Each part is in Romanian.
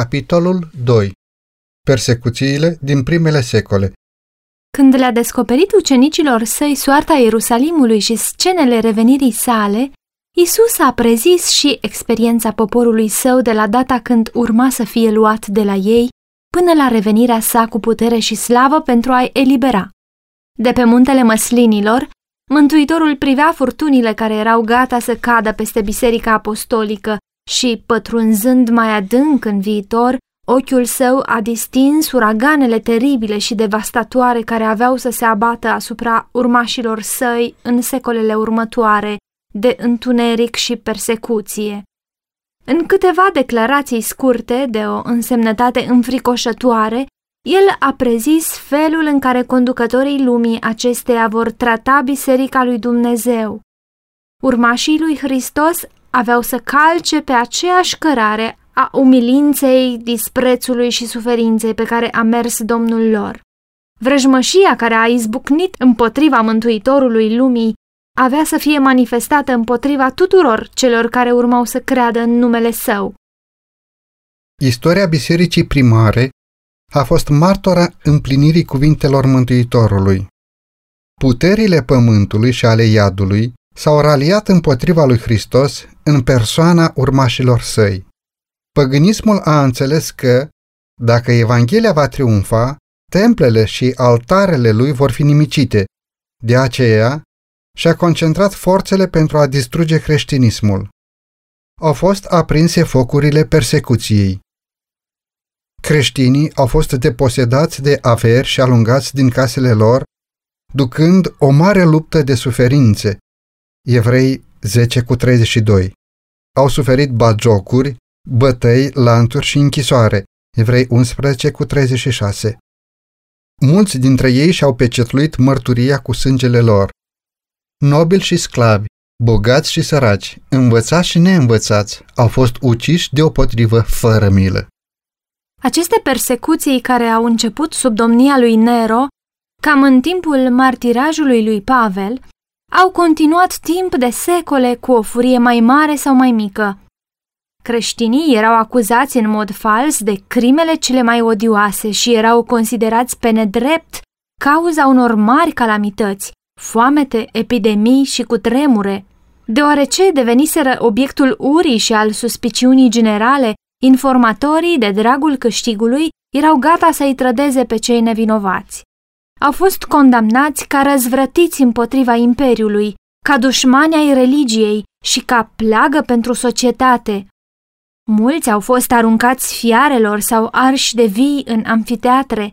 Capitolul 2 Persecuțiile din primele secole Când le-a descoperit ucenicilor săi soarta Ierusalimului și scenele revenirii sale, Isus a prezis și experiența poporului său de la data când urma să fie luat de la ei până la revenirea sa cu putere și slavă pentru a-i elibera. De pe muntele măslinilor, Mântuitorul privea furtunile care erau gata să cadă peste biserica apostolică și, pătrunzând mai adânc în viitor, ochiul său a distins uraganele teribile și devastatoare care aveau să se abată asupra urmașilor săi în secolele următoare de întuneric și persecuție. În câteva declarații scurte de o însemnătate înfricoșătoare, el a prezis felul în care conducătorii lumii acesteia vor trata Biserica lui Dumnezeu. Urmașii lui Hristos aveau să calce pe aceeași cărare a umilinței, disprețului și suferinței pe care a mers Domnul lor. Vrăjmășia care a izbucnit împotriva Mântuitorului lumii avea să fie manifestată împotriva tuturor celor care urmau să creadă în numele său. Istoria bisericii primare a fost martora împlinirii cuvintelor Mântuitorului. Puterile pământului și ale iadului s-au raliat împotriva lui Hristos în persoana urmașilor săi. Păgânismul a înțeles că, dacă Evanghelia va triumfa, templele și altarele lui vor fi nimicite. De aceea, și-a concentrat forțele pentru a distruge creștinismul. Au fost aprinse focurile persecuției. Creștinii au fost deposedați de averi și alungați din casele lor, ducând o mare luptă de suferințe. Evrei 10 cu 32. Au suferit bagiocuri, bătăi, lanturi și închisoare. Evrei 11 cu 36. Mulți dintre ei și-au pecetluit mărturia cu sângele lor. Nobili și sclavi, bogați și săraci, învățați și neînvățați, au fost uciși deopotrivă fără milă. Aceste persecuții care au început sub domnia lui Nero, cam în timpul martirajului lui Pavel, au continuat timp de secole cu o furie mai mare sau mai mică. Creștinii erau acuzați în mod fals de crimele cele mai odioase și erau considerați pe nedrept cauza unor mari calamități, foamete, epidemii și cutremure. Deoarece deveniseră obiectul urii și al suspiciunii generale, informatorii, de dragul câștigului, erau gata să-i trădeze pe cei nevinovați. Au fost condamnați ca răzvrătiți împotriva imperiului, ca dușmani ai religiei și ca plagă pentru societate. Mulți au fost aruncați fiarelor sau arși de vii în amfiteatre.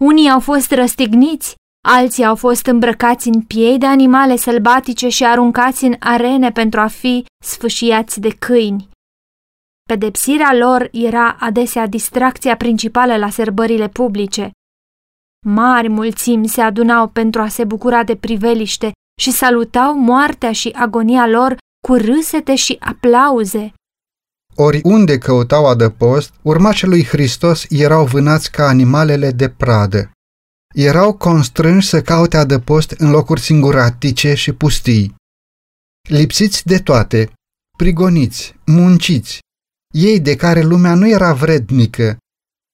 Unii au fost răstigniți, alții au fost îmbrăcați în piei de animale sălbatice și aruncați în arene pentru a fi sfâșiați de câini. Pedepsirea lor era adesea distracția principală la serbările publice. Mari mulțimi se adunau pentru a se bucura de priveliște și salutau moartea și agonia lor cu râsete și aplauze. Oriunde căutau adăpost, urmașii lui Hristos erau vânați ca animalele de pradă. Erau constrânși să caute adăpost în locuri singuratice și pustii. Lipsiți de toate, prigoniți, munciți, ei de care lumea nu era vrednică,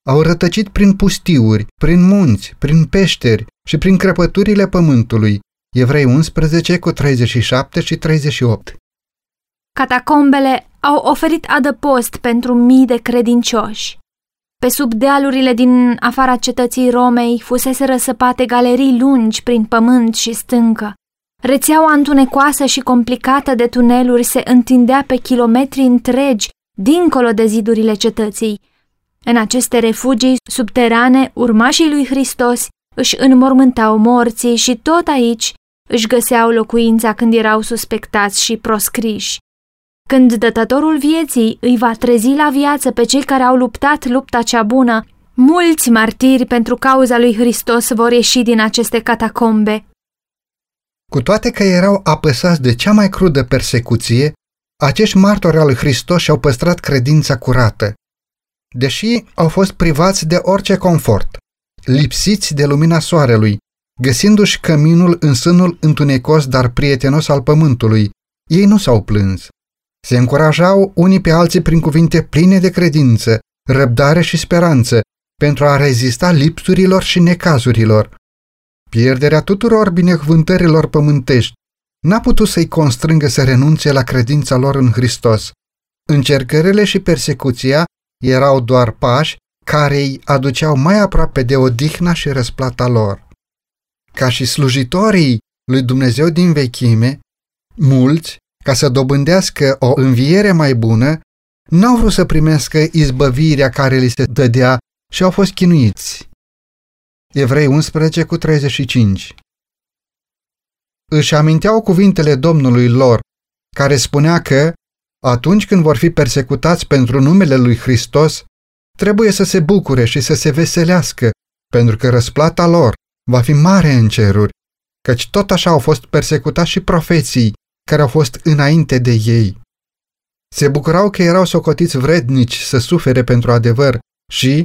au rătăcit prin pustiuri, prin munți, prin peșteri și prin crăpăturile pământului. Evrei 11 cu 37 și 38 Catacombele au oferit adăpost pentru mii de credincioși. Pe sub dealurile din afara cetății Romei fusese răsăpate galerii lungi prin pământ și stâncă. Rețeaua întunecoasă și complicată de tuneluri se întindea pe kilometri întregi, dincolo de zidurile cetății. În aceste refugii subterane, urmașii lui Hristos își înmormântau morții și tot aici își găseau locuința când erau suspectați și proscriși. Când dătătorul vieții îi va trezi la viață pe cei care au luptat lupta cea bună, mulți martiri pentru cauza lui Hristos vor ieși din aceste catacombe. Cu toate că erau apăsați de cea mai crudă persecuție, acești martori al lui Hristos și-au păstrat credința curată. Deși au fost privați de orice confort, lipsiți de lumina soarelui, găsindu-și căminul în sânul întunecos, dar prietenos al pământului, ei nu s-au plâns. Se încurajau unii pe alții prin cuvinte pline de credință, răbdare și speranță pentru a rezista lipsurilor și necazurilor. Pierderea tuturor binecuvântărilor pământești n-a putut să-i constrângă să renunțe la credința lor în Hristos. Încercările și persecuția erau doar pași care îi aduceau mai aproape de odihna și răsplata lor. Ca și slujitorii lui Dumnezeu din vechime, mulți, ca să dobândească o înviere mai bună, n-au vrut să primească izbăvirea care li se dădea și au fost chinuiți. Evrei 11 cu 35 Își aminteau cuvintele Domnului lor, care spunea că, atunci când vor fi persecutați pentru numele lui Hristos, trebuie să se bucure și să se veselească, pentru că răsplata lor va fi mare în ceruri, căci tot așa au fost persecutați și profeții care au fost înainte de ei. Se bucurau că erau socotiți vrednici să sufere pentru adevăr și,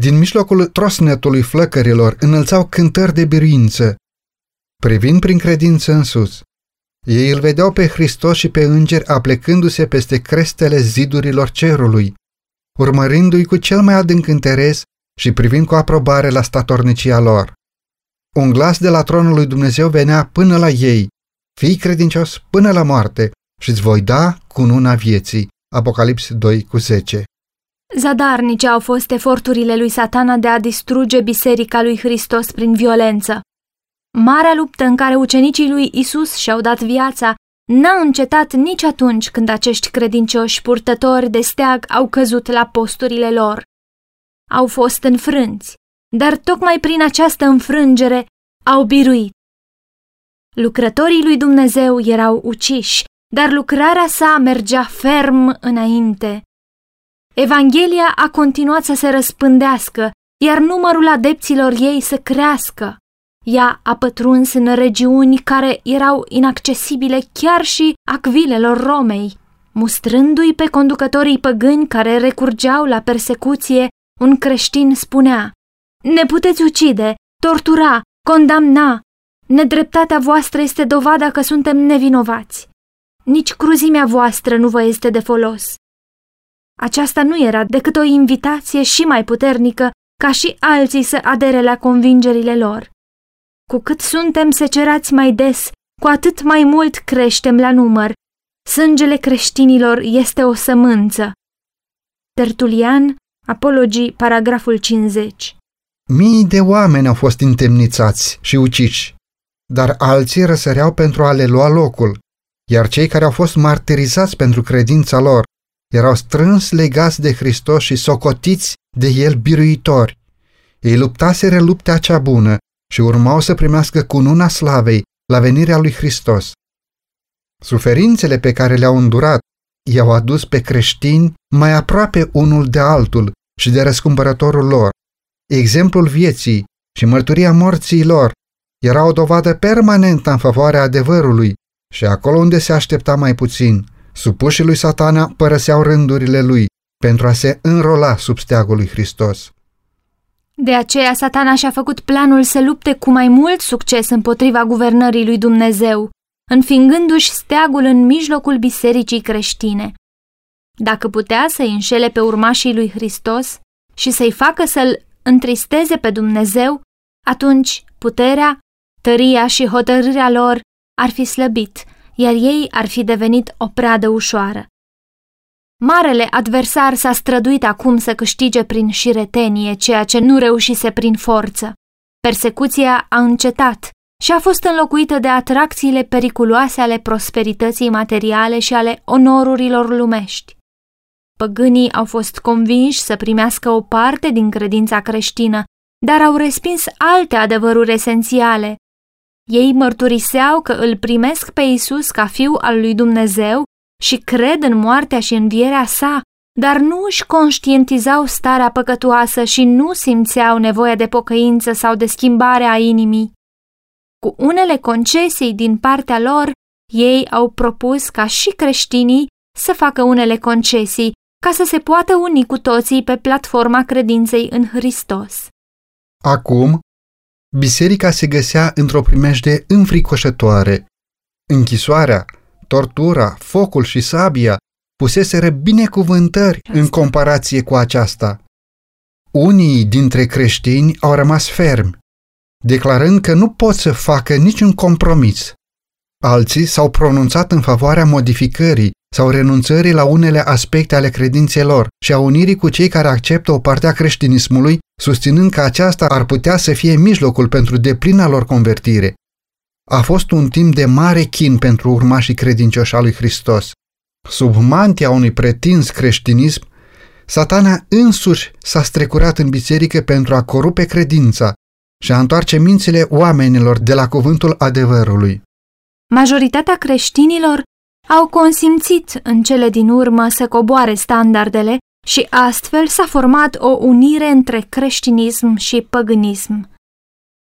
din mijlocul trosnetului flăcărilor, înălțau cântări de biruință. Privind prin credință în sus, ei îl vedeau pe Hristos și pe îngeri aplecându-se peste crestele zidurilor cerului, urmărindu-i cu cel mai adânc interes și privind cu aprobare la statornicia lor. Un glas de la tronul lui Dumnezeu venea până la ei, fii credincios până la moarte și îți voi da cununa vieții. Apocalips 2 cu 10 Zadarnice au fost eforturile lui satana de a distruge biserica lui Hristos prin violență. Marea luptă în care ucenicii lui Isus și-au dat viața n-a încetat nici atunci când acești credincioși purtători de steag au căzut la posturile lor. Au fost înfrânți, dar tocmai prin această înfrângere au biruit. Lucrătorii lui Dumnezeu erau uciși, dar lucrarea sa mergea ferm înainte. Evanghelia a continuat să se răspândească, iar numărul adepților ei să crească. Ea a pătruns în regiuni care erau inaccesibile chiar și acvilelor Romei. Mustrându-i pe conducătorii păgâni care recurgeau la persecuție, un creștin spunea Ne puteți ucide, tortura, condamna. Nedreptatea voastră este dovada că suntem nevinovați. Nici cruzimea voastră nu vă este de folos. Aceasta nu era decât o invitație și mai puternică ca și alții să adere la convingerile lor. Cu cât suntem secerați mai des, cu atât mai mult creștem la număr. Sângele creștinilor este o sămânță. Tertulian, Apologii, paragraful 50 Mii de oameni au fost întemnițați și uciși, dar alții răsăreau pentru a le lua locul, iar cei care au fost martirizați pentru credința lor erau strâns legați de Hristos și socotiți de El biruitori. Ei luptaseră luptea cea bună și urmau să primească cununa slavei la venirea lui Hristos. Suferințele pe care le-au îndurat i-au adus pe creștini mai aproape unul de altul și de răscumpărătorul lor. Exemplul vieții și mărturia morții lor era o dovadă permanentă în favoarea adevărului și acolo unde se aștepta mai puțin, supușii lui satana părăseau rândurile lui pentru a se înrola sub steagul lui Hristos. De aceea satana și-a făcut planul să lupte cu mai mult succes împotriva guvernării lui Dumnezeu, înfingându-și steagul în mijlocul bisericii creștine. Dacă putea să-i înșele pe urmașii lui Hristos și să-i facă să-l întristeze pe Dumnezeu, atunci puterea, tăria și hotărârea lor ar fi slăbit, iar ei ar fi devenit o pradă ușoară. Marele adversar s-a străduit acum să câștige prin șiretenie ceea ce nu reușise prin forță. Persecuția a încetat și a fost înlocuită de atracțiile periculoase ale prosperității materiale și ale onorurilor lumești. Păgânii au fost convinși să primească o parte din credința creștină, dar au respins alte adevăruri esențiale. Ei mărturiseau că îl primesc pe Isus ca fiu al lui Dumnezeu și cred în moartea și învierea sa, dar nu își conștientizau starea păcătoasă și nu simțeau nevoia de pocăință sau de schimbare a inimii. Cu unele concesii din partea lor, ei au propus ca și creștinii să facă unele concesii ca să se poată uni cu toții pe platforma credinței în Hristos. Acum, biserica se găsea într-o primejde înfricoșătoare. Închisoarea, tortura, focul și sabia puseseră binecuvântări în comparație cu aceasta. Unii dintre creștini au rămas fermi, declarând că nu pot să facă niciun compromis. Alții s-au pronunțat în favoarea modificării sau renunțării la unele aspecte ale credinței lor și a unirii cu cei care acceptă o parte a creștinismului, susținând că aceasta ar putea să fie mijlocul pentru deplina lor convertire. A fost un timp de mare chin pentru urmașii credincioși al lui Hristos. Sub mantia unui pretins creștinism, satana însuși s-a strecurat în biserică pentru a corupe credința și a întoarce mințile oamenilor de la cuvântul adevărului. Majoritatea creștinilor au consimțit în cele din urmă să coboare standardele și astfel s-a format o unire între creștinism și păgânism.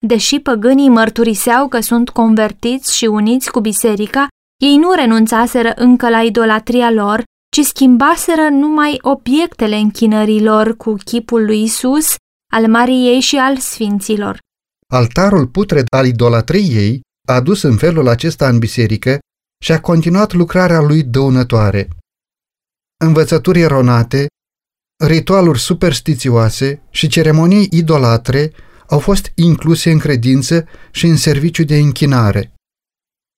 Deși păgânii mărturiseau că sunt convertiți și uniți cu biserica, ei nu renunțaseră încă la idolatria lor, ci schimbaseră numai obiectele închinărilor cu chipul lui Isus, al Mariei și al Sfinților. Altarul putred al idolatriei a dus în felul acesta în biserică și a continuat lucrarea lui dăunătoare. Învățături eronate, ritualuri superstițioase și ceremonii idolatre au fost incluse în credință și în serviciu de închinare.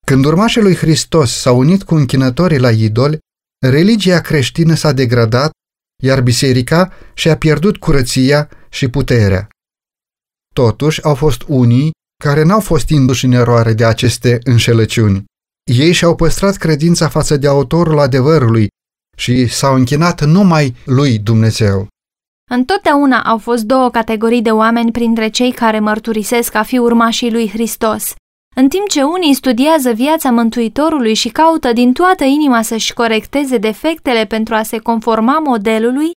Când urmașii lui Hristos s-au unit cu închinătorii la idoli, religia creștină s-a degradat, iar biserica și-a pierdut curăția și puterea. Totuși au fost unii care n-au fost induși în eroare de aceste înșelăciuni. Ei și-au păstrat credința față de autorul adevărului și s-au închinat numai lui Dumnezeu. Întotdeauna au fost două categorii de oameni printre cei care mărturisesc a fi urmașii lui Hristos. În timp ce unii studiază viața Mântuitorului și caută din toată inima să-și corecteze defectele pentru a se conforma modelului,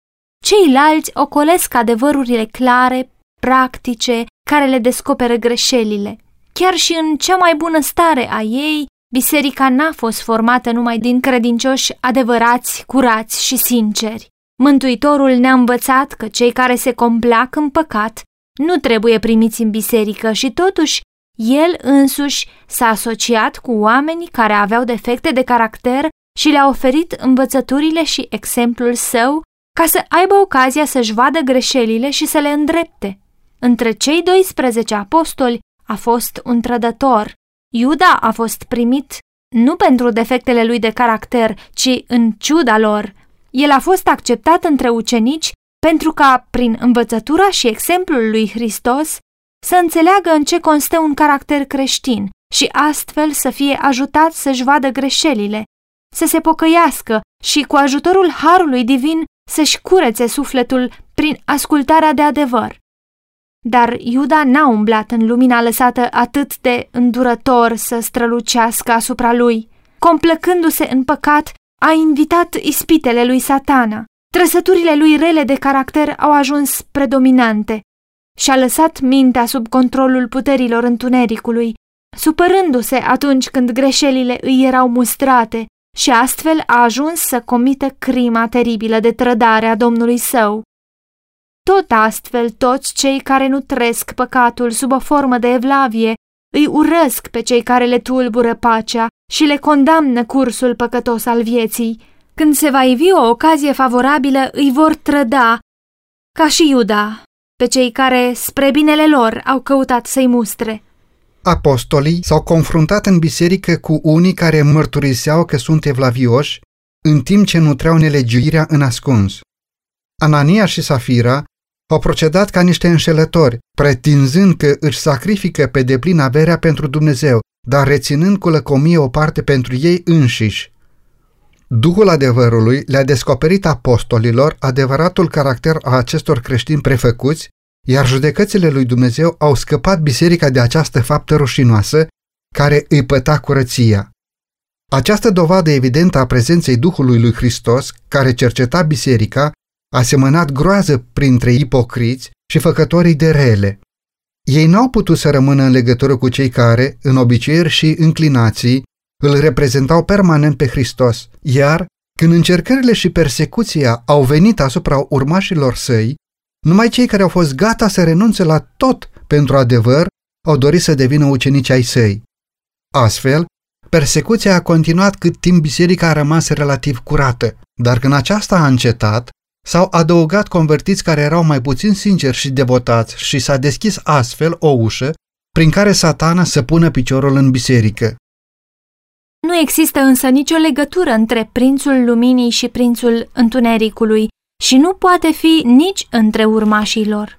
ceilalți ocolesc adevărurile clare, practice, care le descoperă greșelile. Chiar și în cea mai bună stare a ei, biserica n-a fost formată numai din credincioși adevărați, curați și sinceri. Mântuitorul ne-a învățat că cei care se complac în păcat nu trebuie primiți în biserică și totuși el însuși s-a asociat cu oamenii care aveau defecte de caracter și le-a oferit învățăturile și exemplul său ca să aibă ocazia să-și vadă greșelile și să le îndrepte. Între cei 12 apostoli a fost un trădător. Iuda a fost primit nu pentru defectele lui de caracter, ci în ciuda lor. El a fost acceptat între ucenici pentru ca, prin învățătura și exemplul lui Hristos, să înțeleagă în ce constă un caracter creștin și astfel să fie ajutat să-și vadă greșelile, să se pocăiască și cu ajutorul Harului Divin să-și curețe sufletul prin ascultarea de adevăr. Dar Iuda n-a umblat în lumina lăsată atât de îndurător să strălucească asupra lui. Complăcându-se în păcat, a invitat ispitele lui satana. Trăsăturile lui rele de caracter au ajuns predominante și a lăsat mintea sub controlul puterilor întunericului, supărându-se atunci când greșelile îi erau mustrate și astfel a ajuns să comită crima teribilă de trădare a Domnului său. Tot astfel, toți cei care nu trăiesc păcatul sub o formă de evlavie îi urăsc pe cei care le tulbură pacea și le condamnă cursul păcătos al vieții. Când se va ivi o ocazie favorabilă, îi vor trăda, ca și Iuda, pe cei care, spre binele lor, au căutat să-i mustre. Apostolii s-au confruntat în biserică cu unii care mărturiseau că sunt evlavioși, în timp ce nutreau nelegiuirea în ascuns. Anania și Safira au procedat ca niște înșelători, pretinzând că își sacrifică pe deplin averea pentru Dumnezeu, dar reținând cu lăcomie o parte pentru ei înșiși. Duhul adevărului le-a descoperit apostolilor adevăratul caracter a acestor creștini prefăcuți, iar judecățile lui Dumnezeu au scăpat biserica de această faptă rușinoasă care îi păta curăția. Această dovadă evidentă a prezenței Duhului lui Hristos, care cerceta biserica, a semănat groază printre ipocriți și făcătorii de rele. Ei n-au putut să rămână în legătură cu cei care, în obiceiuri și înclinații, îl reprezentau permanent pe Hristos, iar când încercările și persecuția au venit asupra urmașilor săi, numai cei care au fost gata să renunțe la tot pentru adevăr au dorit să devină ucenici ai săi. Astfel, persecuția a continuat cât timp biserica a rămas relativ curată, dar când aceasta a încetat, s-au adăugat convertiți care erau mai puțin sinceri și devotați și s-a deschis astfel o ușă prin care satana să pună piciorul în biserică. Nu există însă nicio legătură între prințul luminii și prințul întunericului și nu poate fi nici între urmașii lor.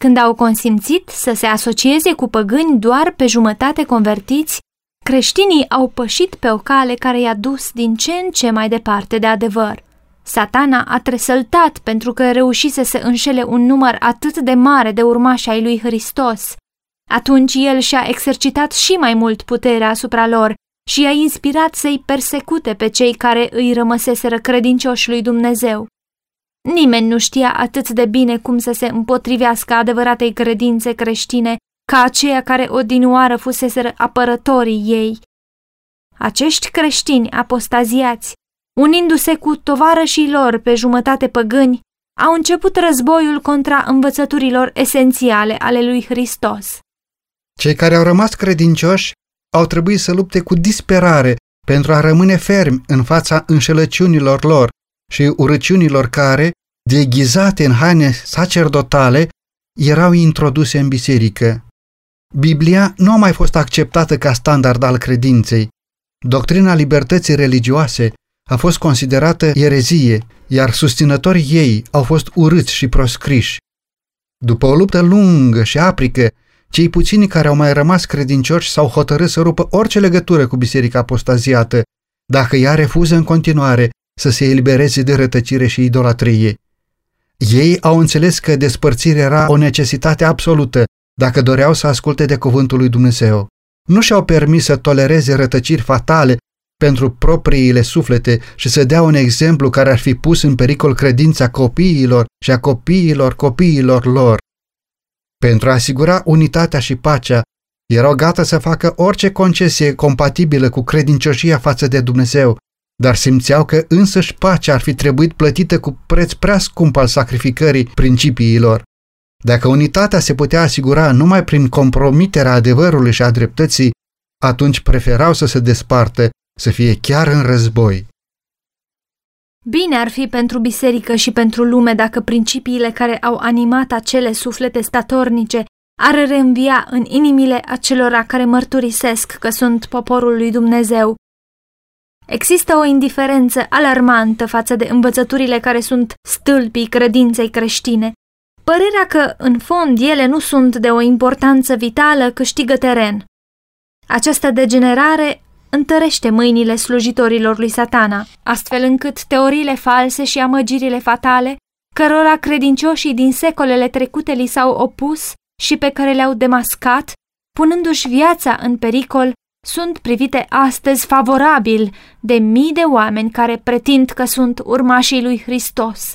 Când au consimțit să se asocieze cu păgâni doar pe jumătate convertiți, creștinii au pășit pe o cale care i-a dus din ce în ce mai departe de adevăr. Satana a tresăltat pentru că reușise să înșele un număr atât de mare de urmași ai lui Hristos. Atunci el și-a exercitat și mai mult puterea asupra lor și i-a inspirat să-i persecute pe cei care îi rămăseseră credincioși lui Dumnezeu. Nimeni nu știa atât de bine cum să se împotrivească adevăratei credințe creștine ca aceia care odinioară fuseseră apărătorii ei. Acești creștini apostaziați, unindu-se cu tovarășii lor pe jumătate păgâni, au început războiul contra învățăturilor esențiale ale lui Hristos. Cei care au rămas credincioși au trebuit să lupte cu disperare pentru a rămâne fermi în fața înșelăciunilor lor și urăciunilor care, deghizate în haine sacerdotale, erau introduse în biserică. Biblia nu a mai fost acceptată ca standard al credinței. Doctrina libertății religioase a fost considerată erezie, iar susținătorii ei au fost urâți și proscriși. După o luptă lungă și aprică, cei puțini care au mai rămas credincioși s-au hotărât să rupă orice legătură cu biserica apostaziată, dacă ea refuză în continuare să se elibereze de rătăcire și idolatrie. Ei au înțeles că despărțirea era o necesitate absolută dacă doreau să asculte de cuvântul lui Dumnezeu. Nu și-au permis să tolereze rătăciri fatale pentru propriile suflete și să dea un exemplu care ar fi pus în pericol credința copiilor și a copiilor copiilor lor. Pentru a asigura unitatea și pacea, erau gata să facă orice concesie compatibilă cu credincioșia față de Dumnezeu, dar simțeau că însăși pacea ar fi trebuit plătită cu preț prea scump al sacrificării principiilor. Dacă unitatea se putea asigura numai prin compromiterea adevărului și a dreptății, atunci preferau să se despartă, să fie chiar în război. Bine ar fi pentru biserică și pentru lume dacă principiile care au animat acele suflete statornice ar reînvia în inimile acelora care mărturisesc că sunt poporul lui Dumnezeu. Există o indiferență alarmantă față de învățăturile care sunt stâlpii credinței creștine. Părerea că, în fond, ele nu sunt de o importanță vitală câștigă teren. Această degenerare întărește mâinile slujitorilor lui satana, astfel încât teoriile false și amăgirile fatale, cărora credincioșii din secolele trecute li s-au opus și pe care le-au demascat, punându-și viața în pericol, sunt privite astăzi favorabil de mii de oameni care pretind că sunt urmașii lui Hristos.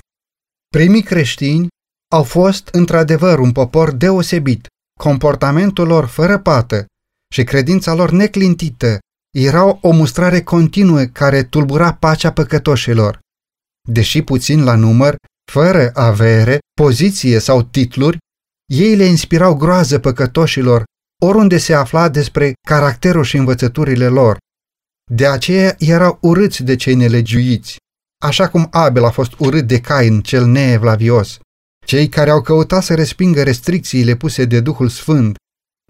Primii creștini au fost într-adevăr un popor deosebit, comportamentul lor fără pată și credința lor neclintită erau o mustrare continuă care tulbura pacea păcătoșilor. Deși puțin la număr, fără avere, poziție sau titluri, ei le inspirau groază păcătoșilor oriunde se afla despre caracterul și învățăturile lor. De aceea erau urâți de cei nelegiuiți, așa cum Abel a fost urât de Cain, cel neevlavios. Cei care au căutat să respingă restricțiile puse de Duhul Sfânt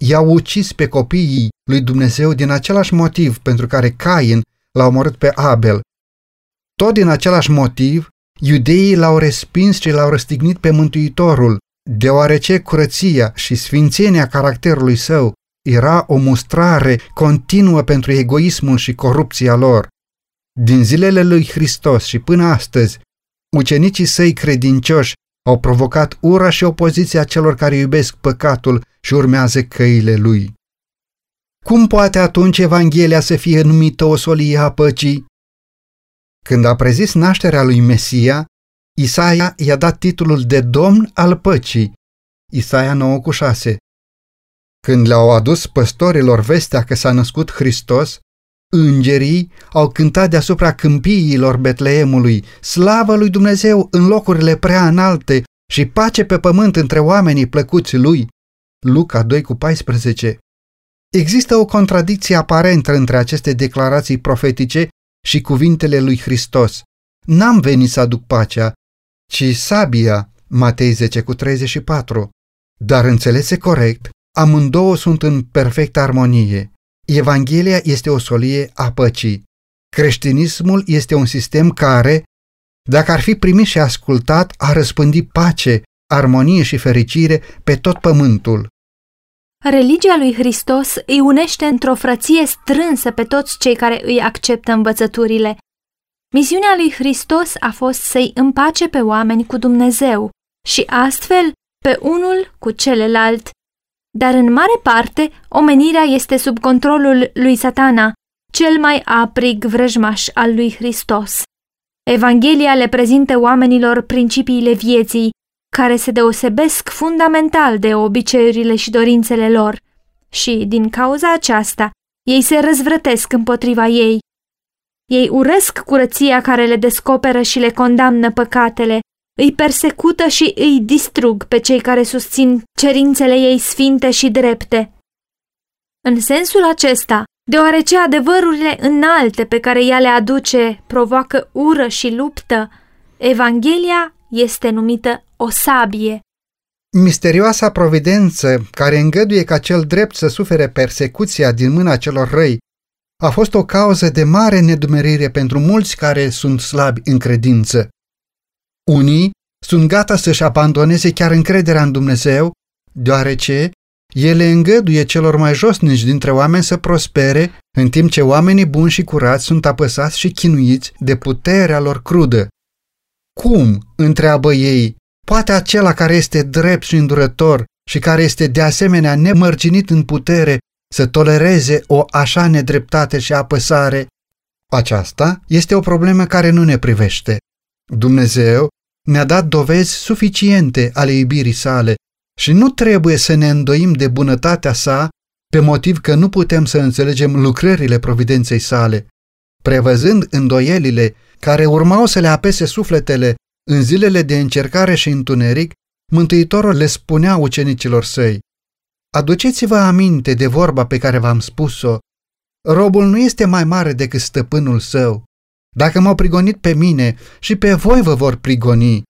i-au ucis pe copiii lui Dumnezeu din același motiv pentru care Cain l-a omorât pe Abel. Tot din același motiv, iudeii l-au respins și l-au răstignit pe Mântuitorul, deoarece curăția și sfințenia caracterului său era o mustrare continuă pentru egoismul și corupția lor. Din zilele lui Hristos și până astăzi, ucenicii săi credincioși au provocat ura și opoziția celor care iubesc păcatul și urmează căile lui. Cum poate atunci Evanghelia să fie numită o solie a păcii? Când a prezis nașterea lui Mesia, Isaia i-a dat titlul de Domn al păcii, Isaia 9 cu 6. Când le-au adus păstorilor vestea că s-a născut Hristos, îngerii au cântat deasupra câmpiilor Betleemului, slavă lui Dumnezeu în locurile prea înalte și pace pe pământ între oamenii plăcuți lui. Luca 2 cu 14 Există o contradicție aparentă între aceste declarații profetice și cuvintele lui Hristos. N-am venit să aduc pacea, ci sabia, Matei 10 cu 34. Dar înțelese corect, amândouă sunt în perfectă armonie. Evanghelia este o solie a păcii. Creștinismul este un sistem care, dacă ar fi primit și ascultat, a răspândit pace, armonie și fericire pe tot pământul. Religia lui Hristos îi unește într-o frăție strânsă pe toți cei care îi acceptă învățăturile. Misiunea lui Hristos a fost să-i împace pe oameni cu Dumnezeu și astfel pe unul cu celălalt. Dar în mare parte, omenirea este sub controlul lui satana, cel mai aprig vrăjmaș al lui Hristos. Evanghelia le prezintă oamenilor principiile vieții, care se deosebesc fundamental de obiceiurile și dorințele lor și, din cauza aceasta, ei se răzvrătesc împotriva ei. Ei urăsc curăția care le descoperă și le condamnă păcatele, îi persecută și îi distrug pe cei care susțin cerințele ei sfinte și drepte. În sensul acesta, deoarece adevărurile înalte pe care ea le aduce provoacă ură și luptă, Evanghelia este numită o sabie. Misterioasa providență care îngăduie ca cel drept să sufere persecuția din mâna celor răi a fost o cauză de mare nedumerire pentru mulți care sunt slabi în credință. Unii sunt gata să-și abandoneze chiar încrederea în Dumnezeu, deoarece ele îngăduie celor mai josnici dintre oameni să prospere, în timp ce oamenii buni și curați sunt apăsați și chinuiți de puterea lor crudă. Cum, întreabă ei, poate acela care este drept și îndurător și care este de asemenea nemărginit în putere să tolereze o așa nedreptate și apăsare? Aceasta este o problemă care nu ne privește. Dumnezeu ne-a dat dovezi suficiente ale iubirii sale și nu trebuie să ne îndoim de bunătatea sa pe motiv că nu putem să înțelegem lucrările providenței sale. Prevăzând îndoielile care urmau să le apese sufletele în zilele de încercare și întuneric, Mântuitorul le spunea ucenicilor săi, Aduceți-vă aminte de vorba pe care v-am spus-o, robul nu este mai mare decât stăpânul său. Dacă m-au prigonit pe mine și pe voi vă vor prigoni.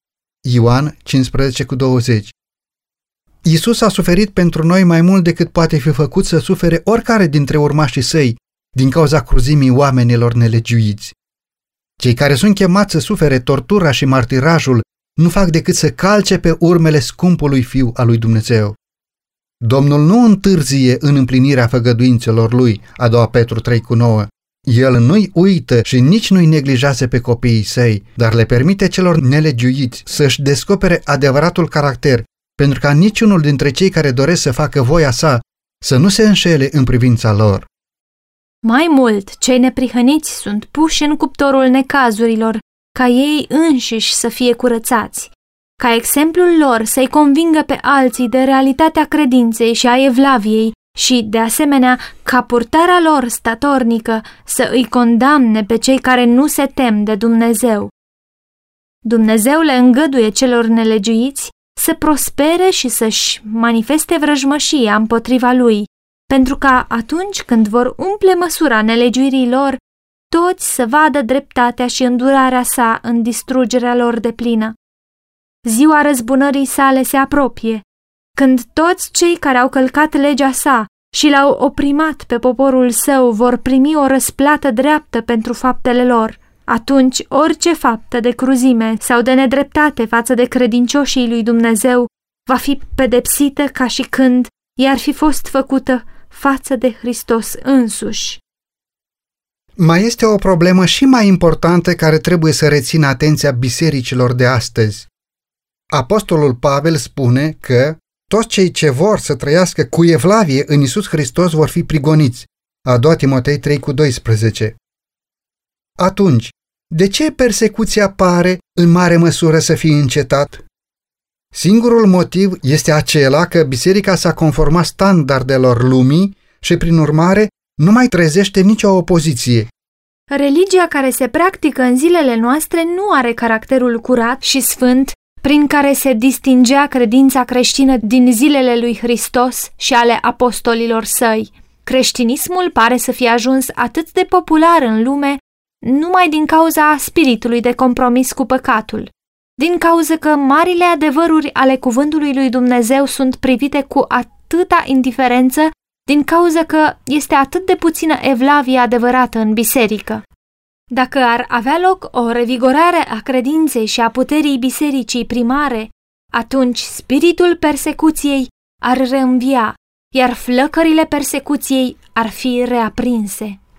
Ioan 15 cu 20 Iisus a suferit pentru noi mai mult decât poate fi făcut să sufere oricare dintre urmașii săi din cauza cruzimii oamenilor nelegiuiți. Cei care sunt chemați să sufere tortura și martirajul nu fac decât să calce pe urmele scumpului fiu al lui Dumnezeu. Domnul nu întârzie în împlinirea făgăduințelor lui, a doua Petru 3 cu 9. El nu-i uită și nici nu-i neglijează pe copiii săi, dar le permite celor nelegiuiți să-și descopere adevăratul caracter, pentru ca niciunul dintre cei care doresc să facă voia sa să nu se înșele în privința lor. Mai mult, cei neprihăniți sunt puși în cuptorul necazurilor, ca ei înșiși să fie curățați, ca exemplul lor să-i convingă pe alții de realitatea credinței și a evlaviei și, de asemenea, ca purtarea lor statornică să îi condamne pe cei care nu se tem de Dumnezeu. Dumnezeu le îngăduie celor nelegiuiți să prospere și să-și manifeste vrăjmășia împotriva lui, pentru ca atunci când vor umple măsura nelegiuirii lor, toți să vadă dreptatea și îndurarea sa în distrugerea lor de plină. Ziua răzbunării sale se apropie, când toți cei care au călcat legea sa și l-au oprimat pe poporul său vor primi o răsplată dreaptă pentru faptele lor, atunci orice faptă de cruzime sau de nedreptate față de credincioșii lui Dumnezeu va fi pedepsită ca și când i-ar fi fost făcută față de Hristos însuși. Mai este o problemă și mai importantă care trebuie să rețină atenția bisericilor de astăzi. Apostolul Pavel spune că toți cei ce vor să trăiască cu evlavie în Isus Hristos vor fi prigoniți. A doua Timotei 3 cu 12. Atunci, de ce persecuția pare în mare măsură să fie încetat? Singurul motiv este acela că biserica s-a conformat standardelor lumii și, prin urmare, nu mai trezește nicio opoziție. Religia care se practică în zilele noastre nu are caracterul curat și sfânt prin care se distingea credința creștină din zilele lui Hristos și ale apostolilor săi. Creștinismul pare să fie ajuns atât de popular în lume numai din cauza spiritului de compromis cu păcatul, din cauza că marile adevăruri ale cuvântului lui Dumnezeu sunt privite cu atâta indiferență, din cauza că este atât de puțină evlavie adevărată în biserică. Dacă ar avea loc o revigorare a credinței și a puterii bisericii primare, atunci spiritul persecuției ar reînvia, iar flăcările persecuției ar fi reaprinse.